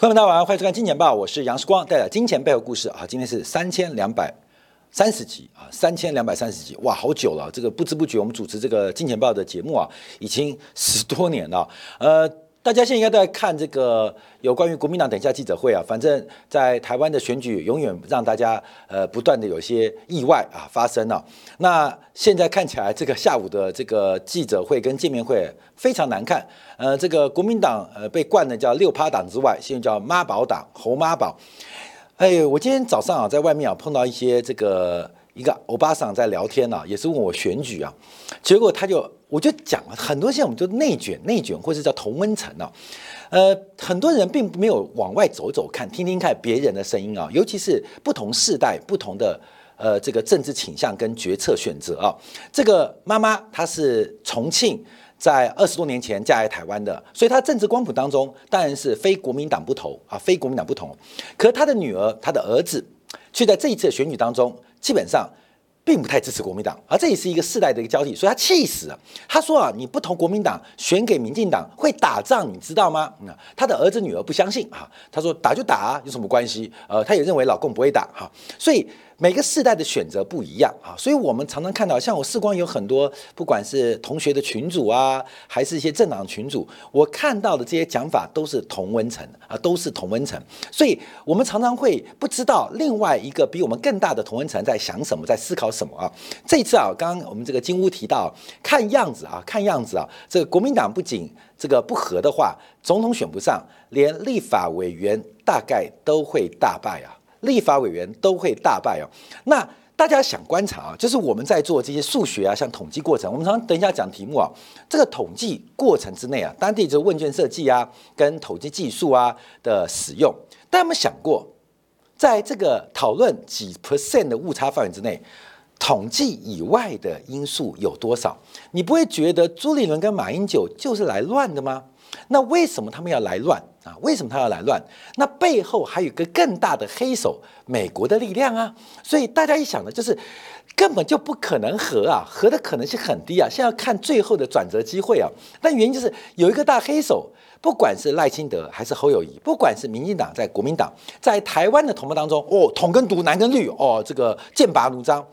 朋友们，大家晚上好，欢迎收看《金钱报》，我是杨世光，带来金钱背后故事啊。今天是三千两百三十集啊，三千两百三十集，哇，好久了。这个不知不觉，我们主持这个《金钱报》的节目啊，已经十多年了。呃，大家现在应该都在看这个有关于国民党等一下记者会啊。反正，在台湾的选举，永远让大家呃不断的有些意外啊发生了。那现在看起来，这个下午的这个记者会跟见面会非常难看。呃，这个国民党呃被冠的叫六趴党之外，现在叫妈宝党、猴妈宝。哎，我今天早上啊，在外面啊碰到一些这个一个欧巴桑在聊天啊，也是问我选举啊，结果他就我就讲了很多，现在我们就内卷、内卷，或者叫同温层啊。呃，很多人并没有往外走走看，听听看别人的声音啊，尤其是不同世代、不同的。呃，这个政治倾向跟决策选择啊，这个妈妈她是重庆在二十多年前嫁来台湾的，所以她政治光谱当中当然是非国民党不投啊，非国民党不同。可她的女儿、她的儿子，却在这一次的选举当中，基本上并不太支持国民党，而这也是一个世代的一个交替，所以他气死了。他说啊，你不投国民党，选给民进党会打仗，你知道吗？那他的儿子女儿不相信啊，他说打就打啊，有什么关系？呃，他也认为老公不会打哈，所以。每个世代的选择不一样啊，所以我们常常看到，像我视光有很多，不管是同学的群主啊，还是一些政党群主，我看到的这些讲法都是同温层啊，都是同温层。所以我们常常会不知道另外一个比我们更大的同温层在想什么，在思考什么啊。这次啊，刚刚我们这个金屋提到，看样子啊，看样子啊，这个国民党不仅这个不和的话，总统选不上，连立法委员大概都会大败啊。立法委员都会大败哦。那大家想观察啊，就是我们在做这些数学啊，像统计过程，我们常等一下讲题目啊，这个统计过程之内啊，当地就是问卷设计啊，跟统计技术啊的使用。大家有没有想过，在这个讨论几 percent 的误差范围之内，统计以外的因素有多少？你不会觉得朱立伦跟马英九就是来乱的吗？那为什么他们要来乱啊？为什么他要来乱？那背后还有个更大的黑手，美国的力量啊！所以大家一想呢，就是根本就不可能和啊，和的可能性很低啊。现在要看最后的转折机会啊。但原因就是有一个大黑手，不管是赖清德还是侯友谊，不管是民进党在国民党，在台湾的同胞当中，哦，统跟独，蓝跟绿，哦，这个剑拔弩张。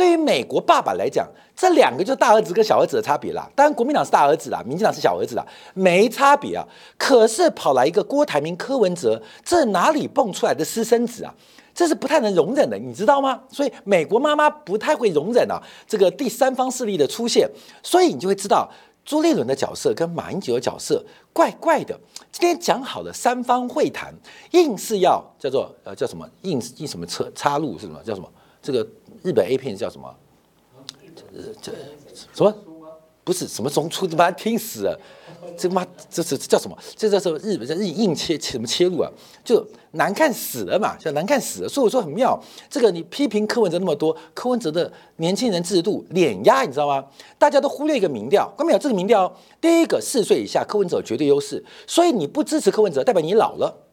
对于美国爸爸来讲，这两个就是大儿子跟小儿子的差别啦。当然，国民党是大儿子啦，民进党是小儿子啦，没差别啊。可是跑来一个郭台铭、柯文哲，这哪里蹦出来的私生子啊？这是不太能容忍的，你知道吗？所以美国妈妈不太会容忍啊这个第三方势力的出现。所以你就会知道朱立伦的角色跟马英九的角色怪怪的。今天讲好了三方会谈，硬是要叫做呃叫什么硬硬什么插插入是什么叫什么这个。日本 A 片叫什么？这这什么？不是什么中出，他妈听死了！这妈这是叫什么？这叫什么？日本叫日硬切什么切入啊？就难看死了嘛，叫难看死了。所以我说很妙，这个你批评柯文哲那么多，柯文哲的年轻人制度碾压，你知道吗？大家都忽略一个民调，关没有这个民调？第一个四岁以下柯文哲绝对优势，所以你不支持柯文哲，代表你老了，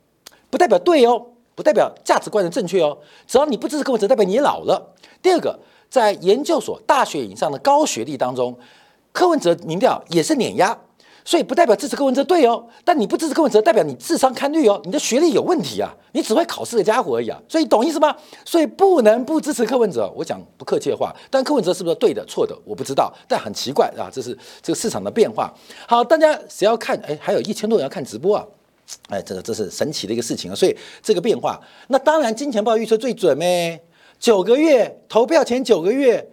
不代表对哦。不代表价值观的正确哦，只要你不支持柯文哲，代表你老了。第二个，在研究所、大学以上的高学历当中，柯文哲民调也是碾压，所以不代表支持柯文哲对哦。但你不支持柯文哲，代表你智商堪虑哦，你的学历有问题啊，你只会考试的家伙而已啊。所以懂意思吗？所以不能不支持柯文哲。我讲不客气的话，但柯文哲是不是对的、错的，我不知道。但很奇怪啊，这是这个市场的变化。好，大家谁要看？哎，还有一千多人要看直播啊。哎，这个这是神奇的一个事情啊！所以这个变化，那当然金钱豹预测最准咩？九个月投票前九个月，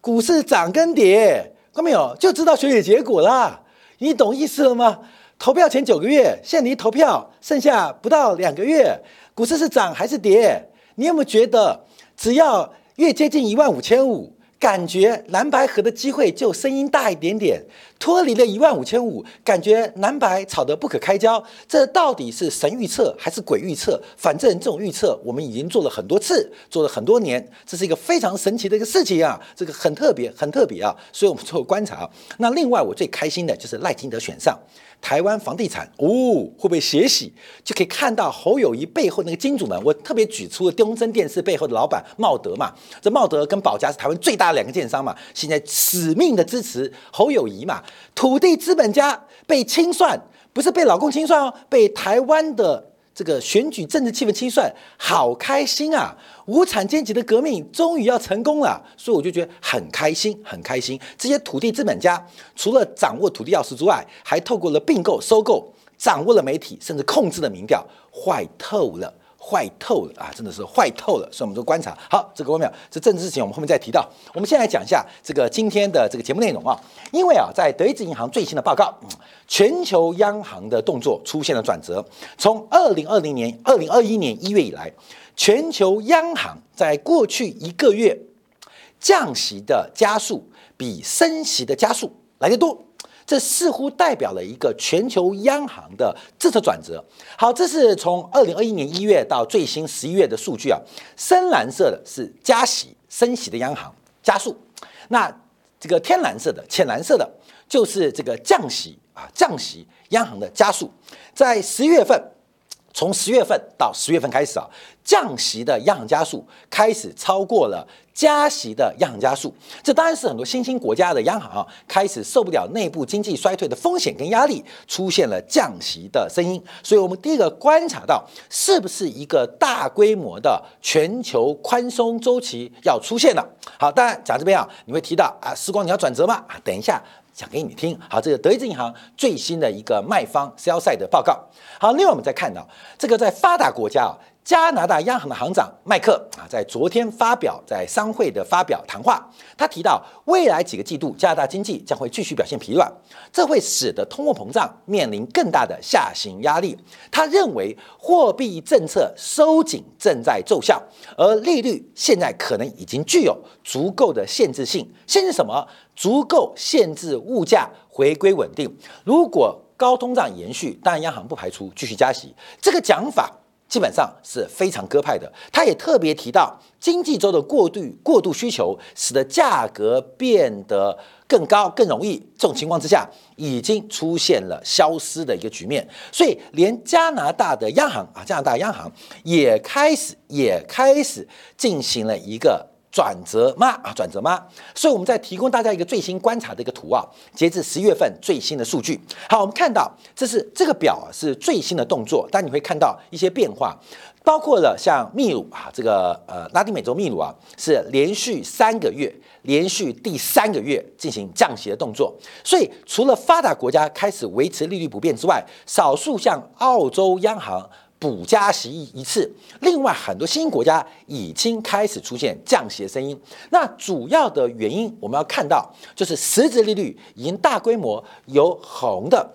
股市涨跟跌，看到没有？就知道选举结果啦。你懂意思了吗？投票前九个月，现离投票剩下不到两个月，股市是涨还是跌？你有没有觉得，只要越接近一万五千五？感觉蓝白合的机会就声音大一点点，脱离了一万五千五，感觉蓝白吵得不可开交。这到底是神预测还是鬼预测？反正这种预测我们已经做了很多次，做了很多年，这是一个非常神奇的一个事情啊！这个很特别，很特别啊！所以我们做观察。那另外我最开心的就是赖清德选上。台湾房地产哦，会不会血洗？就可以看到侯友谊背后那个金主们。我特别举出了东森电视背后的老板茂德嘛，这茂德跟保家是台湾最大的两个建商嘛，现在死命的支持侯友谊嘛。土地资本家被清算，不是被老公清算哦，被台湾的这个选举政治气氛清算，好开心啊！无产阶级的革命终于要成功了，所以我就觉得很开心，很开心。这些土地资本家除了掌握土地钥匙之外，还透过了并购、收购，掌握了媒体，甚至控制了民调，坏透了。坏透了啊！真的是坏透了，所以我们做观察。好，这个外面这政治事情我们后面再提到。我们先来讲。一下这个今天的这个节目内容啊。因为啊，在德意志银行最新的报告，全球央行的动作出现了转折。从二零二零年、二零二一年一月以来，全球央行在过去一个月降息的加速比升息的加速来得多。这似乎代表了一个全球央行的政策转折。好，这是从二零二一年一月到最新十一月的数据啊。深蓝色的是加息升息的央行加速，那这个天蓝色的、浅蓝色的，就是这个降息啊降息央行的加速。在十一月份，从十月份到十月份开始啊，降息的央行加速开始超过了。加息的央行加速，这当然是很多新兴国家的央行啊开始受不了内部经济衰退的风险跟压力，出现了降息的声音。所以，我们第一个观察到，是不是一个大规模的全球宽松周期要出现了？好，当然讲这边啊，你会提到啊，时光你要转折吗？啊，等一下讲给你听。好，这个德意志银行最新的一个卖方 sell side 的报告。好，另外我们再看到这个在发达国家啊。加拿大央行的行长麦克啊，在昨天发表在商会的发表谈话，他提到未来几个季度加拿大经济将会继续表现疲软，这会使得通货膨胀面临更大的下行压力。他认为货币政策收紧正在奏效，而利率现在可能已经具有足够的限制性，限制什么？足够限制物价回归稳定。如果高通胀延续，当然央行不排除继续加息。这个讲法。基本上是非常鸽派的。他也特别提到，经济周的过度过度需求，使得价格变得更高、更容易。这种情况之下，已经出现了消失的一个局面。所以，连加拿大的央行啊，加拿大央行也开始也开始进行了一个。转折吗？啊，转折吗？所以我们在提供大家一个最新观察的一个图啊，截至十月份最新的数据。好，我们看到这是这个表啊，是最新的动作，但你会看到一些变化，包括了像秘鲁啊，这个呃拉丁美洲秘鲁啊，是连续三个月，连续第三个月进行降息的动作。所以除了发达国家开始维持利率不变之外，少数像澳洲央行。补加息一次，另外很多新兴国家已经开始出现降息的声音。那主要的原因，我们要看到就是实质利率已经大规模由红的，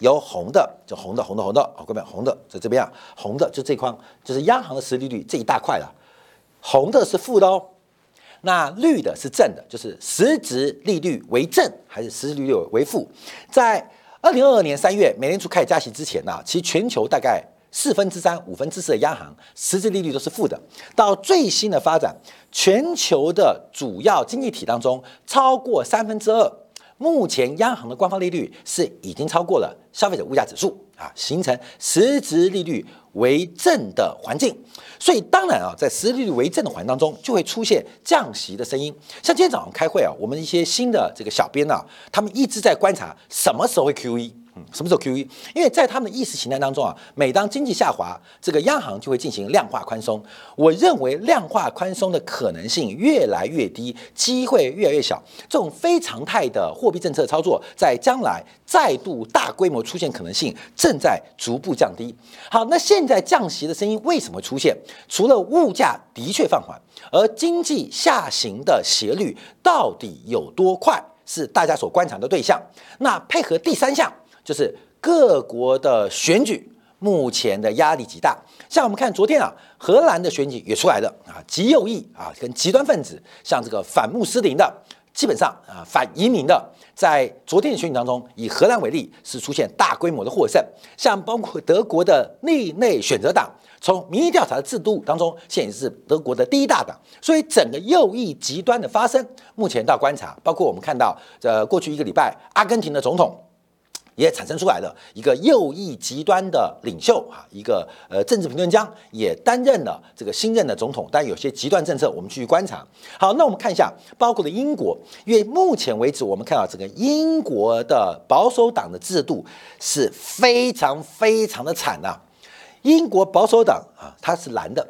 由红的，就红的，红的，红的，好，各位，红的在这边啊，红的就这框，就是央行的实利率这一大块了。红的是负的哦，那绿的是正的，就是实质利率为正还是实质利率为负？在二零二二年三月美联储开始加息之前呢，其实全球大概。四分之三、五分之四的央行实质利率都是负的。到最新的发展，全球的主要经济体当中，超过三分之二，目前央行的官方利率是已经超过了消费者物价指数啊，形成实质利率为正的环境。所以当然啊，在实质利率为正的环境当中，就会出现降息的声音。像今天早上开会啊，我们一些新的这个小编啊，他们一直在观察什么时候会 QE。什么时候 QE？因为在他们的意识形态当中啊，每当经济下滑，这个央行就会进行量化宽松。我认为量化宽松的可能性越来越低，机会越来越小。这种非常态的货币政策操作，在将来再度大规模出现可能性正在逐步降低。好，那现在降息的声音为什么出现？除了物价的确放缓，而经济下行的斜率到底有多快，是大家所观察的对象。那配合第三项。就是各国的选举目前的压力极大，像我们看昨天啊，荷兰的选举也出来了啊，极右翼啊，跟极端分子，像这个反穆斯林的，基本上啊反移民的，在昨天的选举当中，以荷兰为例，是出现大规模的获胜。像包括德国的内内选择党，从民意调查的制度当中，现在是德国的第一大党，所以整个右翼极端的发生，目前到观察，包括我们看到，呃，过去一个礼拜，阿根廷的总统。也产生出来了一个右翼极端的领袖啊，一个呃政治评论家也担任了这个新任的总统，但有些极端政策我们继续观察。好，那我们看一下，包括了英国，因为目前为止我们看到整个英国的保守党的制度是非常非常的惨呐。英国保守党啊，它是蓝的，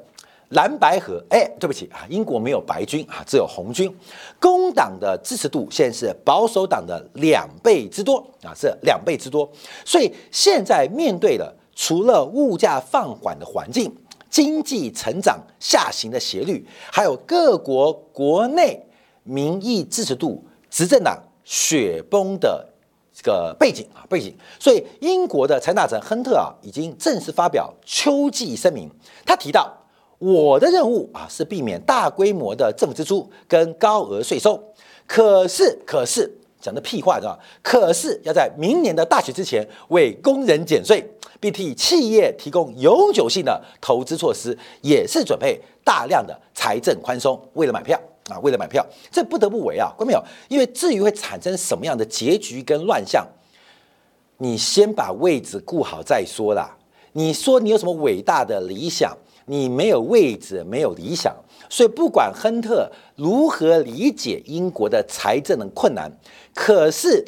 蓝白河。哎，对不起啊，英国没有白军啊，只有红军。工党的支持度现在是保守党的两倍之多啊，是两倍之多。所以现在面对的除了物价放缓的环境。经济成长下行的斜率，还有各国国内民意支持度，执政党雪崩的这个背景啊背景，所以英国的财大臣亨特啊，已经正式发表秋季声明。他提到，我的任务啊是避免大规模的政府支出跟高额税收。可是，可是讲的屁话，知道可是要在明年的大选之前为工人减税。并替企业提供永久性的投资措施，也是准备大量的财政宽松，为了买票啊，为了买票，这不得不为啊，关没有？因为至于会产生什么样的结局跟乱象，你先把位置顾好再说啦。你说你有什么伟大的理想，你没有位置，没有理想，所以不管亨特如何理解英国的财政的困难，可是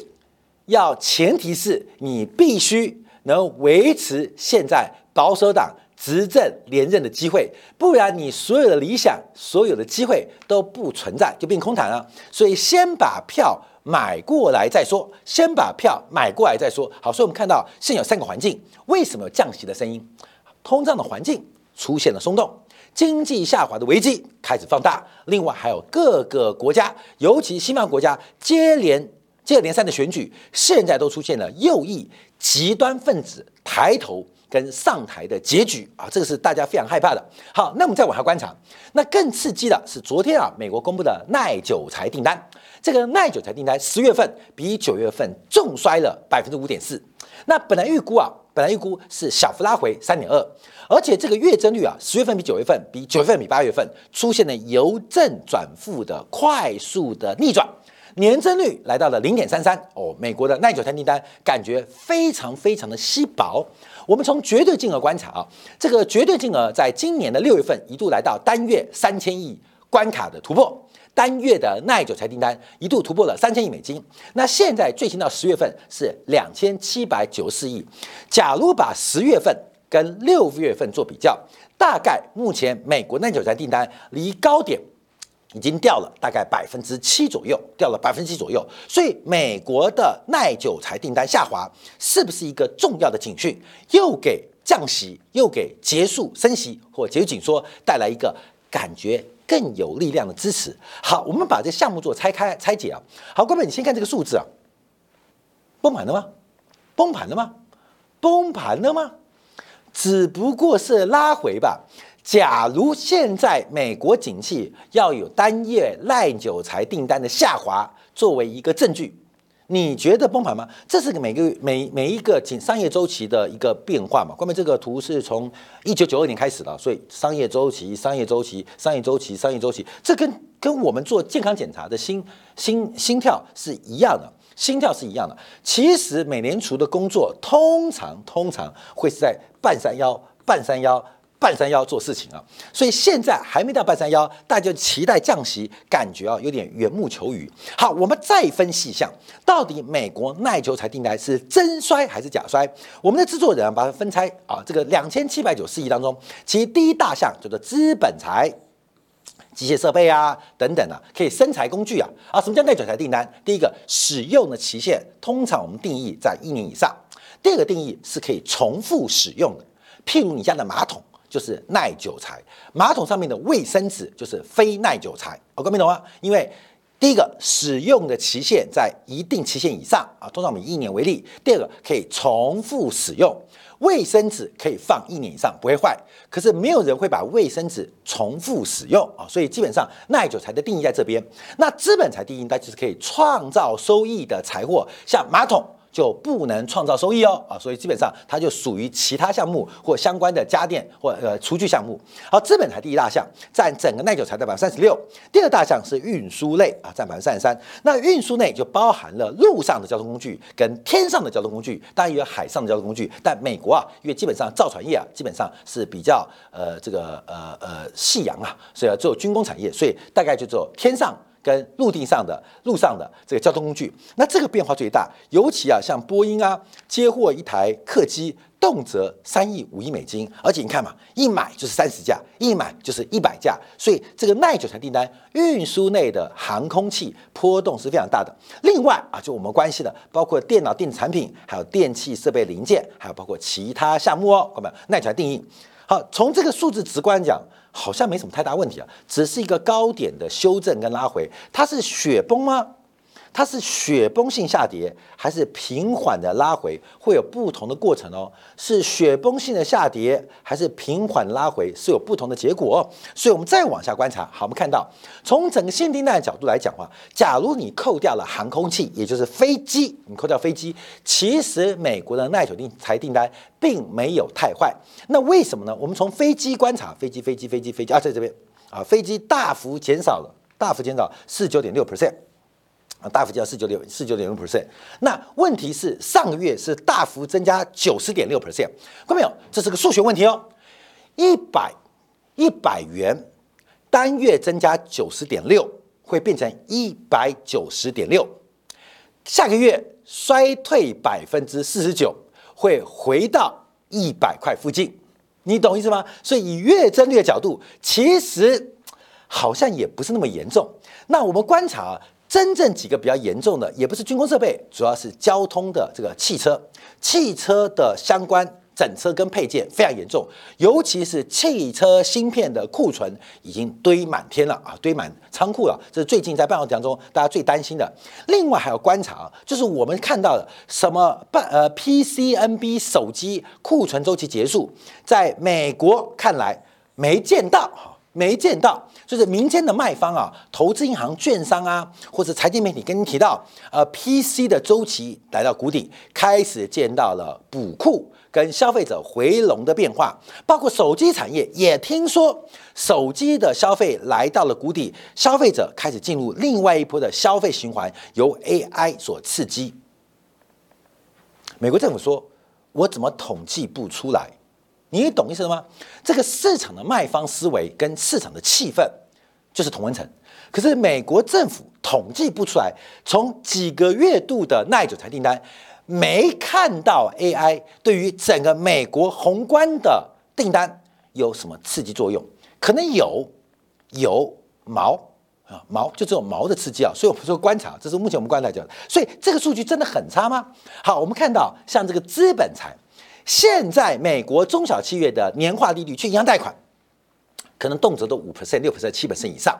要前提是你必须。能维持现在保守党执政连任的机会，不然你所有的理想、所有的机会都不存在，就变空谈了。所以先把票买过来再说，先把票买过来再说。好，所以我们看到现有三个环境，为什么有降息的声音？通胀的环境出现了松动，经济下滑的危机开始放大。另外还有各个国家，尤其西方国家接连。接二连三的选举，现在都出现了右翼极端分子抬头跟上台的结局啊，这个是大家非常害怕的。好，那我们再往下观察，那更刺激的是昨天啊，美国公布的耐久材订单，这个耐久材订单十月份比九月份重衰了百分之五点四。那本来预估啊，本来预估是小幅拉回三点二，而且这个月增率啊，十月份比九月份比九月份比八月份出现了由正转负的快速的逆转。年增率来到了零点三三哦，美国的耐久材订单感觉非常非常的稀薄。我们从绝对金额观察啊，这个绝对金额在今年的六月份一度来到单月三千亿关卡的突破，单月的耐久材订单一度突破了三千亿美金。那现在最新到十月份是两千七百九十四亿。假如把十月份跟六月份做比较，大概目前美国耐久材订单离高点。已经掉了大概百分之七左右，掉了百分之七左右，所以美国的耐久材订单下滑，是不是一个重要的警讯？又给降息，又给结束升息或结束紧缩带来一个感觉更有力量的支持？好，我们把这项目做拆开拆解啊。好，各位，你先看这个数字啊，崩盘了吗？崩盘了吗？崩盘了吗？只不过是拉回吧。假如现在美国景气要有单月耐久材订单的下滑作为一个证据，你觉得崩盘吗？这是每个每每一个景商业周期的一个变化嘛？关键这个图是从一九九二年开始的，所以商业周期、商业周期、商业周期、商业周期，这跟跟我们做健康检查的心心心跳是一样的，心跳是一样的。其实美联储的工作通常通常会是在半山腰、半山腰。半山腰做事情啊，所以现在还没到半山腰，大家期待降息，感觉啊有点缘木求鱼。好，我们再分析一下，到底美国耐久材订单是真衰还是假衰？我们的制作人啊把它分拆啊，这个两千七百九十亿当中，其第一大项叫做资本财、机械设备啊等等啊，可以生财工具啊啊，什么叫耐久材订单？第一个使用的期限通常我们定义在一年以上，第二个定义是可以重复使用的，譬如你家的马桶。就是耐久材，马桶上面的卫生纸就是非耐久材，我各位懂吗？因为第一个使用的期限在一定期限以上啊，通常我们以一年为例。第二个可以重复使用，卫生纸可以放一年以上不会坏，可是没有人会把卫生纸重复使用啊，所以基本上耐久材的定义在这边。那资本财定义，它就是可以创造收益的财货，像马桶。就不能创造收益哦啊，所以基本上它就属于其他项目或相关的家电或呃厨具项目。好，资本才第一大项，占整个耐久材的百分之三十六。第二大项是运输类啊，占百分之三十三。那运输内就包含了陆上的交通工具跟天上的交通工具，当然也有海上的交通工具。但美国啊，因为基本上造船业啊，基本上是比较呃这个呃呃夕阳啊，所以只有军工产业，所以大概就做天上。跟陆地上的、路上的这个交通工具。那这个变化最大，尤其啊，像波音啊，接获一台客机。动辄三亿五亿美金，而且你看嘛，一买就是三十架，一买就是一百架，所以这个耐久材订单，运输内的航空器波动是非常大的。另外啊，就我们关系的，包括电脑电子产品，还有电器设备零件，还有包括其他项目哦，看到没有？耐久材定义好，从这个数字直观讲，好像没什么太大问题啊，只是一个高点的修正跟拉回，它是雪崩吗？它是雪崩性下跌还是平缓的拉回，会有不同的过程哦。是雪崩性的下跌还是平缓拉回，是有不同的结果。所以，我们再往下观察。好，我们看到从整个限定单的角度来讲话，假如你扣掉了航空器，也就是飞机，你扣掉飞机，其实美国的耐久定材订单并没有太坏。那为什么呢？我们从飞机观察，飞机，飞机，飞机，飞机啊，在这边啊，飞机大幅减少了，大幅减少四九点六 percent。啊，大幅降四九六四九点六 percent。那问题是上个月是大幅增加九十点六 percent，看到没有？这是个数学问题哦。一百一百元单月增加九十点六，会变成一百九十点六。下个月衰退百分之四十九，会回到一百块附近。你懂意思吗？所以以月增率的角度，其实好像也不是那么严重。那我们观察。真正几个比较严重的，也不是军工设备，主要是交通的这个汽车，汽车的相关整车跟配件非常严重，尤其是汽车芯片的库存已经堆满天了啊，堆满仓库了，这是最近在半导体当中大家最担心的。另外还要观察，就是我们看到的什么半呃 PCNB 手机库存周期结束，在美国看来没见到哈，没见到。就是民间的卖方啊，投资银行、券商啊，或者财经媒体跟你提到，呃，PC 的周期来到谷底，开始见到了补库跟消费者回笼的变化，包括手机产业也听说手机的消费来到了谷底，消费者开始进入另外一波的消费循环，由 AI 所刺激。美国政府说，我怎么统计不出来？你懂意思了吗？这个市场的卖方思维跟市场的气氛。就是同温层，可是美国政府统计不出来，从几个月度的耐久材订单，没看到 AI 对于整个美国宏观的订单有什么刺激作用？可能有，有毛啊毛，就这种毛的刺激啊。所以我们说观察，这是目前我们观察讲的。所以这个数据真的很差吗？好，我们看到像这个资本财，现在美国中小企业的年化利率去银行贷款。可能动辄都五 percent、六 percent、七 percent 以上，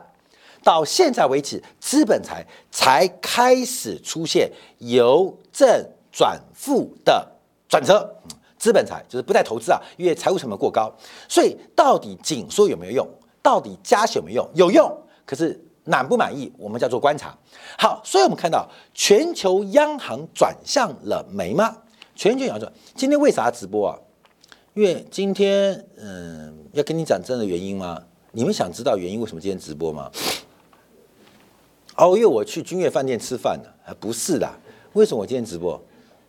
到现在为止，资本财才开始出现由正转负的转折。资本财就是不再投资啊，因为财务成本过高。所以到底紧缩有没有用？到底加息有没有用？有用，可是满不满意？我们叫做观察。好，所以我们看到全球央行转向了没吗？全球央行转，今天为啥直播啊？因为今天，嗯。要跟你讲真的原因吗？你们想知道原因？为什么今天直播吗？哦，因为我去君悦饭店吃饭了。啊。不是的。为什么我今天直播？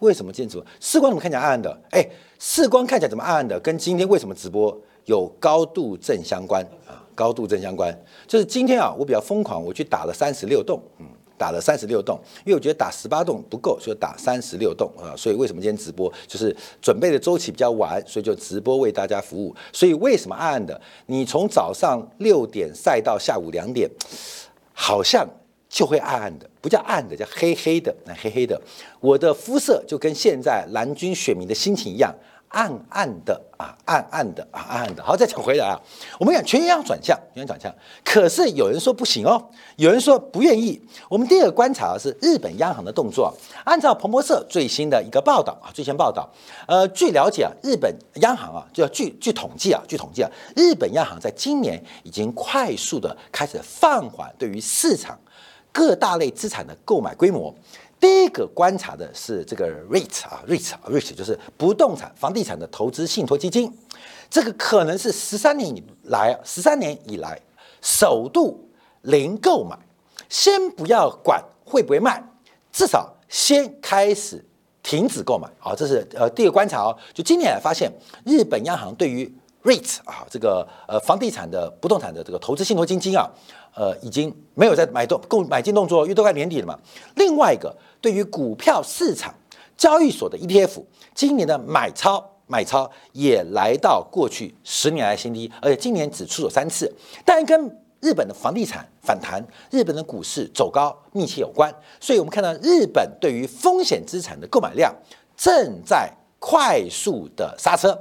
为什么今天直播？视光怎么看起来暗暗的？哎，视光看起来怎么暗暗的？跟今天为什么直播有高度正相关啊？高度正相关，就是今天啊，我比较疯狂，我去打了三十六洞，嗯。打了三十六洞，因为我觉得打十八洞不够，所以打三十六洞啊。所以为什么今天直播就是准备的周期比较晚，所以就直播为大家服务。所以为什么暗暗的？你从早上六点晒到下午两点，好像就会暗暗的，不叫暗的，叫黑黑的，那黑黑的。我的肤色就跟现在蓝军选民的心情一样。暗暗的啊，暗暗的啊，暗暗的。好，再讲回来啊，我们讲全央行转向，全央转向。可是有人说不行哦，有人说不愿意。我们第二个观察是日本央行的动作。按照彭博社最新的一个报道啊，最新报道，呃，据了解啊，日本央行啊，就要据据统计啊，据统计啊，日本央行在今年已经快速的开始放缓对于市场各大类资产的购买规模。第一个观察的是这个 REIT 啊，REIT 啊，REIT 就是不动产、房地产的投资信托基金，这个可能是十三年以来，十三年以来首度零购买，先不要管会不会卖，至少先开始停止购买。好，这是呃第一个观察哦。就今年来发现，日本央行对于 REIT 啊，这个呃房地产的不动产的这个投资信托基金啊，呃已经没有在买动购买进动作，因为都快年底了嘛。另外一个，对于股票市场交易所的 ETF，今年的买超买超也来到过去十年来新低，而且今年只出手三次，但跟日本的房地产反弹、日本的股市走高密切有关。所以我们看到日本对于风险资产的购买量正在快速的刹车。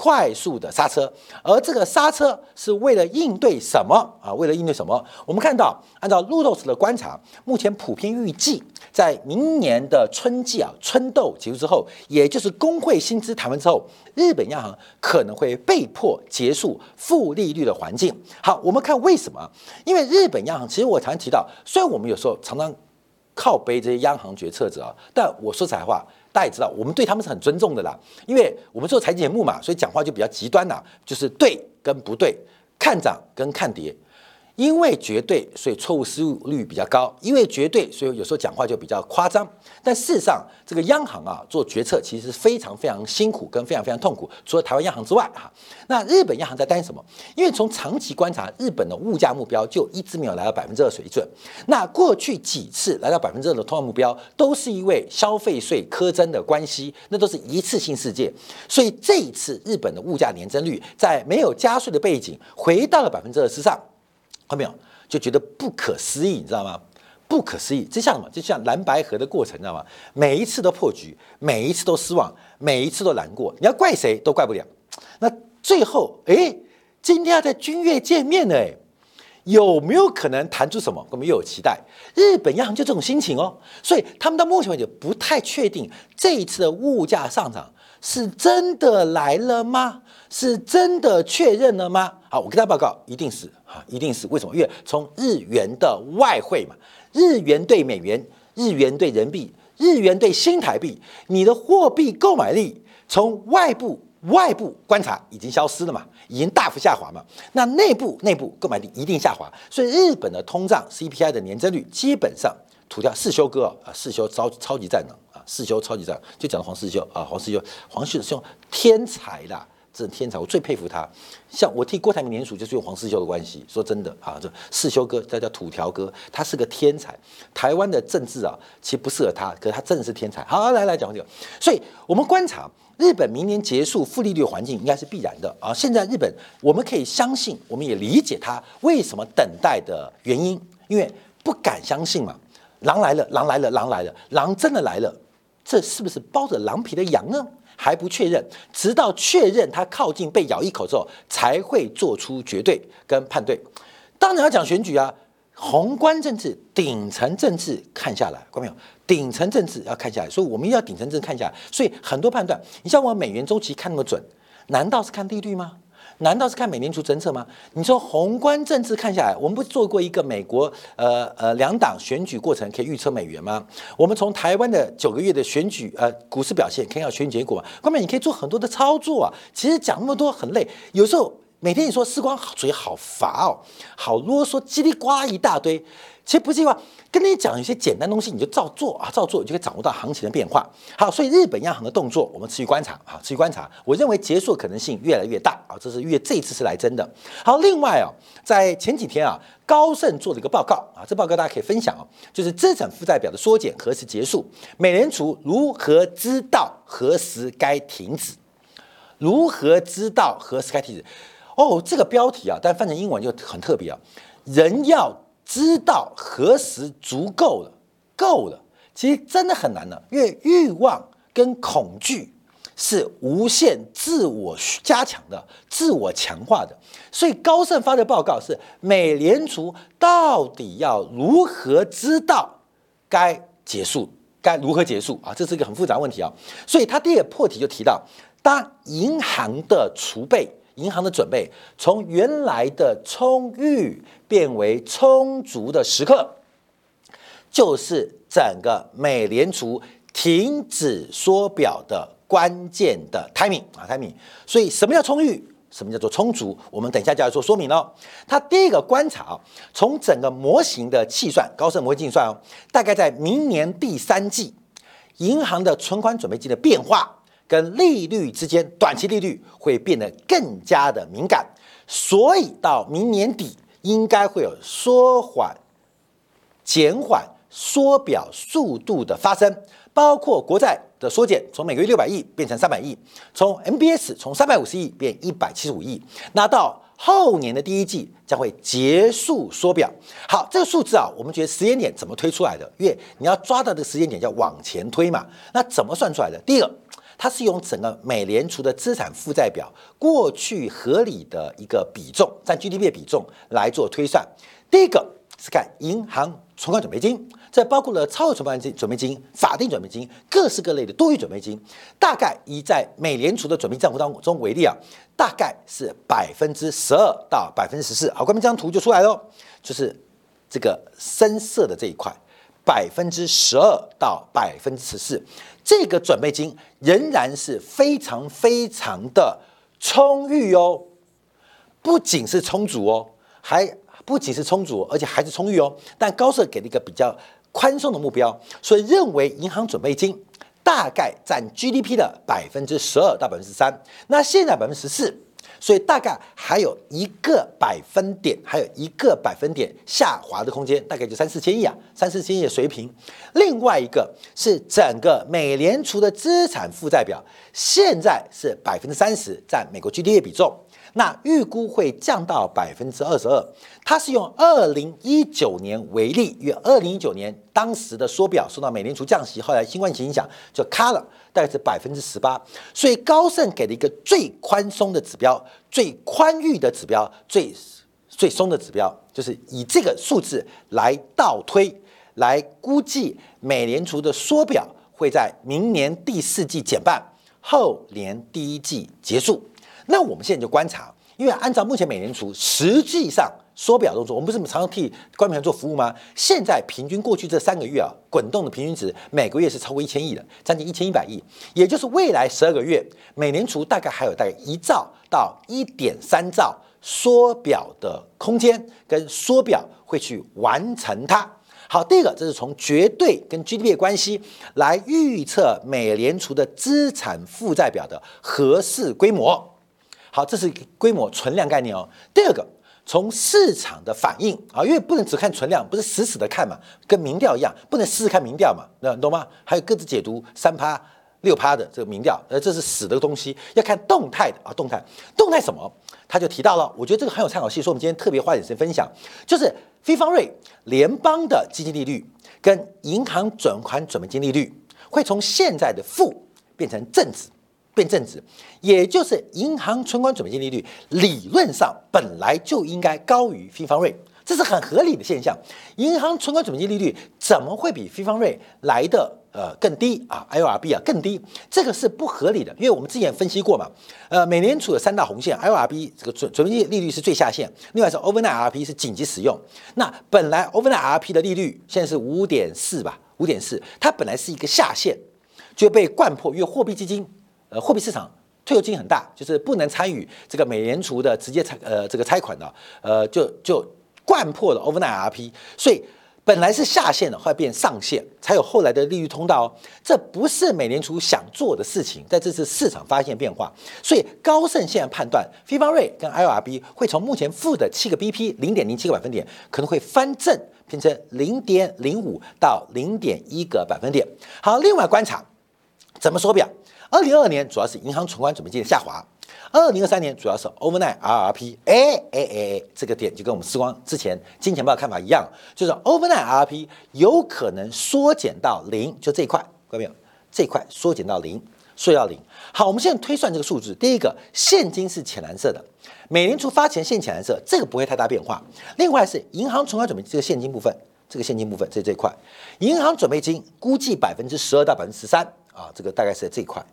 快速的刹车，而这个刹车是为了应对什么啊？为了应对什么？我们看到，按照路透社的观察，目前普遍预计，在明年的春季啊，春斗结束之后，也就是工会薪资谈完之后，日本央行可能会被迫结束负利率的环境。好，我们看为什么？因为日本央行，其实我常常提到，虽然我们有时候常常靠背这些央行决策者啊，但我说实在话。大家也知道，我们对他们是很尊重的啦，因为我们做财经节目嘛，所以讲话就比较极端啦，就是对跟不对，看涨跟看跌。因为绝对，所以错误失误率比较高；因为绝对，所以有时候讲话就比较夸张。但事实上，这个央行啊做决策其实非常非常辛苦跟非常非常痛苦。除了台湾央行之外，哈，那日本央行在担心什么？因为从长期观察，日本的物价目标就一直没有来到百分之二水准。那过去几次来到百分之二的通胀目标，都是因为消费税苛征的关系，那都是一次性事件。所以这一次日本的物价年增率在没有加税的背景，回到了百分之二之上。看到没有？就觉得不可思议，你知道吗？不可思议，这像什么？就像蓝白河的过程，知道吗？每一次都破局，每一次都失望，每一次都难过。你要怪谁都怪不了。那最后，哎，今天要在君悦见面呢，哎，有没有可能谈出什么？我们又有期待。日本央行就这种心情哦，所以他们到目前为止不太确定这一次的物价上涨是真的来了吗？是真的确认了吗？好，我跟大家报告，一定是啊，一定是为什么？因为从日元的外汇嘛，日元对美元，日元对人民币，日元对新台币，你的货币购买力从外部外部观察已经消失了嘛，已经大幅下滑嘛。那内部内部购买力一定下滑，所以日本的通胀 CPI 的年增率基本上涂掉四修哥啊，四修超超级战能啊，四修超级战就讲黄世修啊，黄世修，黄世修天才啦。是天才，我最佩服他。像我替郭台铭联署，就是用黄世修的关系。说真的啊，这世修哥，他叫土条哥，他是个天才。台湾的政治啊，其实不适合他，可是他真的是天才。好，来来讲这个。所以我们观察日本明年结束负利率环境应该是必然的啊。现在日本我们可以相信，我们也理解他为什么等待的原因，因为不敢相信嘛。狼来了，狼来了，狼来了，狼真的来了，这是不是包着狼皮的羊呢？还不确认，直到确认它靠近被咬一口之后，才会做出绝对跟判对。当然要讲选举啊，宏观政治、顶层政治看下来，看到没有？顶层政治要看下来，所以我们要顶层政治看下来。所以很多判断，你像我美元周期看那么准，难道是看利率吗？难道是看美联储政策吗？你说宏观政治看下来，我们不做过一个美国呃呃两党选举过程可以预测美元吗？我们从台湾的九个月的选举呃股市表现看要选举结果，后面你可以做很多的操作啊。其实讲那么多很累，有时候每天你说时光嘴好乏哦，好啰嗦，叽里呱啦一大堆。其实不是话，跟你讲一些简单东西，你就照做啊，照做你就可以掌握到行情的变化。好，所以日本央行的动作，我们持续观察啊，持续观察。我认为结束的可能性越来越大啊，这是越这一次是来真的。好，另外啊，在前几天啊，高盛做了一个报告啊，这报告大家可以分享啊，就是资产负债表的缩减何时结束？美联储如何知道何时该停止？如何知道何时该停止？哦，这个标题啊，但翻成英文就很特别啊，人要。知道何时足够了，够了，其实真的很难的，因为欲望跟恐惧是无限自我加强的、自我强化的。所以高盛发的报告是：美联储到底要如何知道该结束，该如何结束啊？这是一个很复杂问题啊。所以他第二个破题就提到，当银行的储备。银行的准备从原来的充裕变为充足的时刻，就是整个美联储停止缩表的关键的 timing 啊 timing。所以什么叫充裕？什么叫做充足？我们等一下就要做说明了。它第一个观察，从整个模型的计算，高盛模型计算哦，大概在明年第三季，银行的存款准备金的变化。跟利率之间，短期利率会变得更加的敏感，所以到明年底应该会有缩缓、减缓缩表速度的发生，包括国债的缩减，从每个月六百亿变成三百亿，从 MBS 从三百五十亿变一百七十五亿，那到后年的第一季将会结束缩表。好，这个数字啊，我们觉得时间点怎么推出来的？因为你要抓到这个时间点，叫往前推嘛。那怎么算出来的？第一个。它是用整个美联储的资产负债表过去合理的一个比重占 GDP 的比重来做推算。第一个是看银行存款准备金，这包括了超额存款金、准备金、法定准备金、各式各类的多余准备金。大概以在美联储的准备账户当中为例啊，大概是百分之十二到百分之十四。好，关面这张图就出来了，就是这个深色的这一块。百分之十二到百分之十四，这个准备金仍然是非常非常的充裕哦，不仅是充足哦，还不仅是充足，而且还是充裕哦。但高盛给了一个比较宽松的目标，所以认为银行准备金大概占 GDP 的百分之十二到百分之三，那现在百分之十四。所以大概还有一个百分点，还有一个百分点下滑的空间，大概就三四千亿啊，三四千亿的水平。另外一个是整个美联储的资产负债表，现在是百分之三十占美国 GDP 比重。那预估会降到百分之二十二，它是用二零一九年为例，因为二零一九年当时的缩表受到美联储降息，后来新冠疫情影响就卡了，大概是百分之十八。所以高盛给了一个最宽松的指标、最宽裕的指标、最最松的指标，就是以这个数字来倒推，来估计美联储的缩表会在明年第四季减半，后年第一季结束。那我们现在就观察，因为按照目前美联储实际上缩表动作，我们不是常常替官员做服务吗？现在平均过去这三个月啊，滚动的平均值每个月是超过一千亿的，将近一千一百亿，也就是未来十二个月，美联储大概还有大概一兆到一点三兆缩表的空间，跟缩表会去完成它。好，第一个这是从绝对跟 GDP 的关系来预测美联储的资产负债表的合适规模。好，这是规模存量概念哦。第二个，从市场的反应啊，因为不能只看存量，不是死死的看嘛，跟民调一样，不能试试看民调嘛，那懂吗？还有各自解读三趴、六趴的这个民调，呃，这是死的东西，要看动态的啊，动态，动态什么？他就提到了，我觉得这个很有参考性，说我们今天特别花点时间分享，就是非方瑞联邦的基金利率跟银行转款准备金利率会从现在的负变成正值。变正值，也就是银行存款准备金利率理论上本来就应该高于非方瑞，这是很合理的现象。银行存款准备金利率怎么会比非方瑞来的呃更低啊？IORB 啊更低，这个是不合理的，因为我们之前分析过嘛。呃，美联储的三大红线，IORB 这个准准备金利率是最下限，另外是 Overnight RP 是紧急使用。那本来 Overnight RP 的利率现在是五点四吧，五点四，它本来是一个下限，就被灌破，因为货币基金。呃，货币市场退休金很大，就是不能参与这个美联储的直接拆呃这个拆款的，呃就就灌破了 overnight RP，所以本来是下限的，后来变上限，才有后来的利率通道哦。这不是美联储想做的事情，在这次市场发现变化，所以高盛现在判断，非方瑞跟 IRB 会从目前负的七个 BP 零点零七个百分点，可能会翻正，变成零点零五到零点一个百分点。好，另外观察怎么缩表。二零二二年主要是银行存款准备金的下滑，二零二三年主要是 overnight RRP，哎哎哎，这个点就跟我们时光之前金钱豹看法一样，就是 overnight RRP 有可能缩减到零，就这一块，各位没有？这一块缩减到零，缩到零。好，我们现在推算这个数字，第一个现金是浅蓝色的，美联储发钱现浅蓝色，这个不会太大变化。另外是银行存款准备这个现金部分，这个现金部分在这一块，银行准备金估计百分之十二到百分之十三啊，这个大概是在这一块。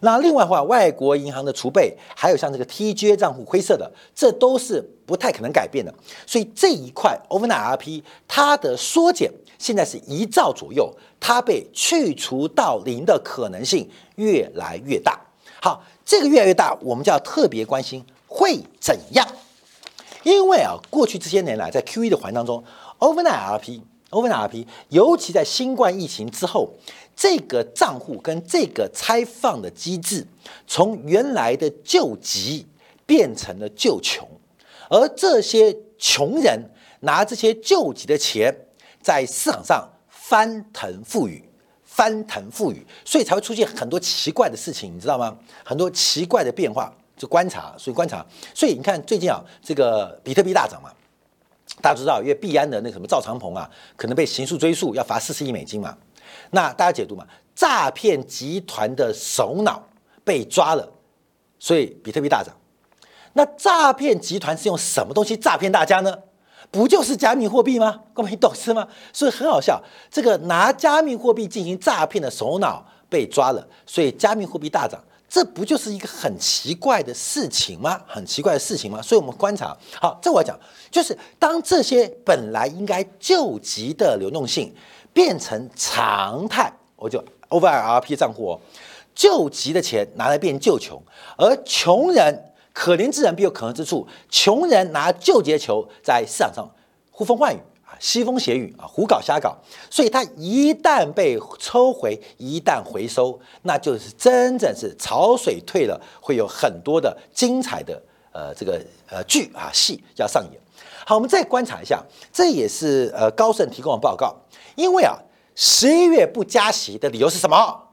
那另外的话，外国银行的储备，还有像这个 TJ 账户灰色的，这都是不太可能改变的。所以这一块 overnight RP 它的缩减现在是一兆左右，它被去除到零的可能性越来越大。好，这个越来越大，我们就要特别关心会怎样？因为啊，过去这些年来在 QE 的环当中，overnight RP overnight RP，尤其在新冠疫情之后。这个账户跟这个拆放的机制，从原来的救急变成了救穷，而这些穷人拿这些救急的钱在市场上翻腾覆雨，翻腾覆雨，所以才会出现很多奇怪的事情，你知道吗？很多奇怪的变化，就观察，所以观察，所以你看最近啊，这个比特币大涨嘛。大家知道，因为币安的那什么赵长鹏啊，可能被刑事追诉，要罚四十亿美金嘛。那大家解读嘛，诈骗集团的首脑被抓了，所以比特币大涨。那诈骗集团是用什么东西诈骗大家呢？不就是加密货币吗？各位懂是吗？所以很好笑，这个拿加密货币进行诈骗的首脑被抓了，所以加密货币大涨。这不就是一个很奇怪的事情吗？很奇怪的事情吗？所以我们观察，好，这我要讲，就是当这些本来应该救急的流动性变成常态，我就 over RP 账户哦，救急的钱拿来变救穷，而穷人可怜之人必有可恨之处，穷人拿救急的球在市场上呼风唤雨。西风斜雨啊，胡搞瞎搞，所以它一旦被抽回，一旦回收，那就是真正是潮水退了，会有很多的精彩的呃这个呃剧啊戏要上演。好，我们再观察一下，这也是呃高盛提供的报告，因为啊十一月不加息的理由是什么？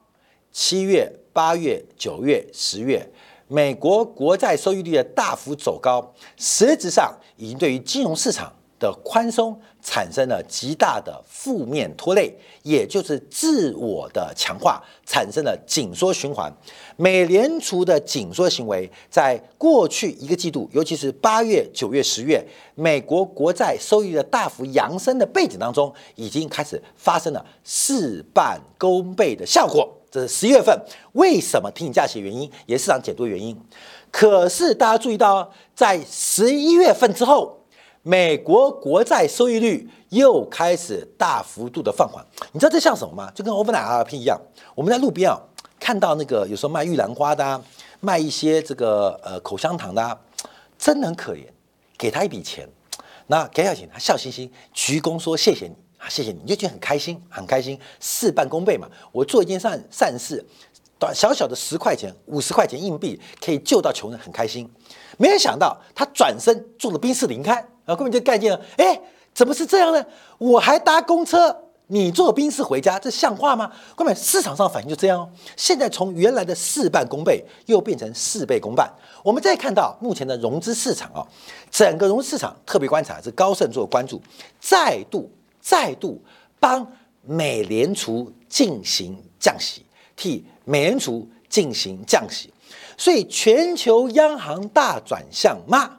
七月、八月、九月、十月，美国国债收益率的大幅走高，实质上已经对于金融市场。的宽松产生了极大的负面拖累，也就是自我的强化，产生了紧缩循环。美联储的紧缩行为，在过去一个季度，尤其是八月、九月、十月，美国国债收益的大幅扬升的背景当中，已经开始发生了事半功倍的效果。这是十一月份为什么停加息原因，也是市场解读的原因。可是大家注意到，在十一月份之后。美国国债收益率又开始大幅度的放缓，你知道这像什么吗？就跟 overnight RP 一样，我们在路边啊看到那个有时候卖玉兰花的，啊卖一些这个呃口香糖的，啊真的很可怜，给他一笔钱，那给他钱，他笑嘻嘻鞠躬说谢谢你啊，谢谢你，你就觉得很开心，很开心，事半功倍嘛。我做一件善善事，短小小的十块钱、五十块钱硬币可以救到穷人，很开心。没有想到他转身做了冰室离开。啊，根本就概念了，哎，怎么是这样呢？我还搭公车，你坐宾士回家，这像话吗？根本市场上反应就这样哦。现在从原来的事半功倍，又变成事倍功半。我们再看到目前的融资市场啊，整个融资市场特别观察，是高盛做关注，再度再度帮美联储进行降息，替美联储进行降息，所以全球央行大转向吗？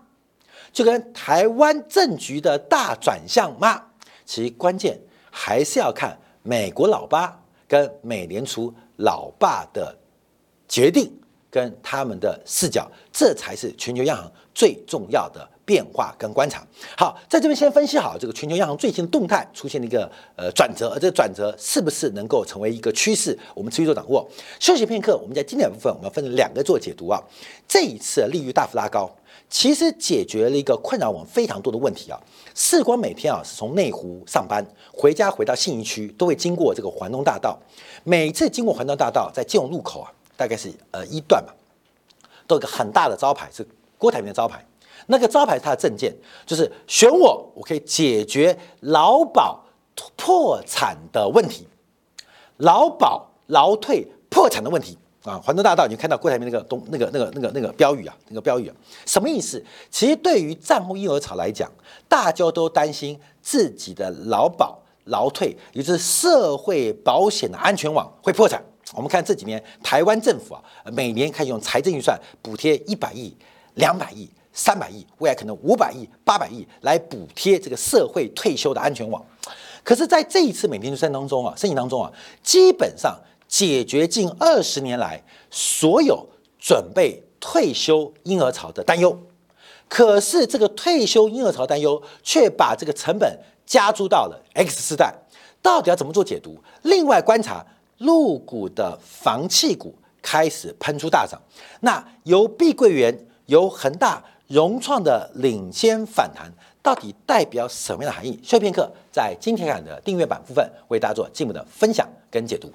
就跟台湾政局的大转向吗？其关键还是要看美国老八跟美联储老爸的决定跟他们的视角，这才是全球央行最重要的变化跟观察。好，在这边先分析好这个全球央行最新的动态出现了一个呃转折，而这个转折是不是能够成为一个趋势，我们持续做掌握。休息片刻，我们在经典部分我们分成两个做解读啊。这一次利率大幅拉高。其实解决了一个困扰我们非常多的问题啊！世光每天啊是从内湖上班回家，回到信义区都会经过这个环东大道。每次经过环东大道，在金融路口啊，大概是呃一段嘛，都有个很大的招牌，是郭台铭的招牌。那个招牌是他的证件，就是选我，我可以解决劳保破产的问题，劳保劳退破产的问题。啊，环东大道，你看到柜台面那个东那个那个那个那个标语啊，那个标语啊，什么意思？其实对于战后婴儿潮来讲，大家都担心自己的劳保、劳退，也就是社会保险的安全网会破产。我们看这几年台湾政府啊，每年可以用财政预算补贴一百亿、两百亿、三百亿，未来可能五百亿、八百亿来补贴这个社会退休的安全网。可是，在这一次每年预算当中啊，申请当中啊，基本上。解决近二十年来所有准备退休婴儿潮的担忧，可是这个退休婴儿潮担忧却把这个成本加注到了 X 世代，到底要怎么做解读？另外观察入股的房企股开始喷出大涨，那由碧桂园、由恒大、融创的领先反弹，到底代表什么样的含义？休片刻，在今天看的订阅版部分为大家做进一步的分享跟解读。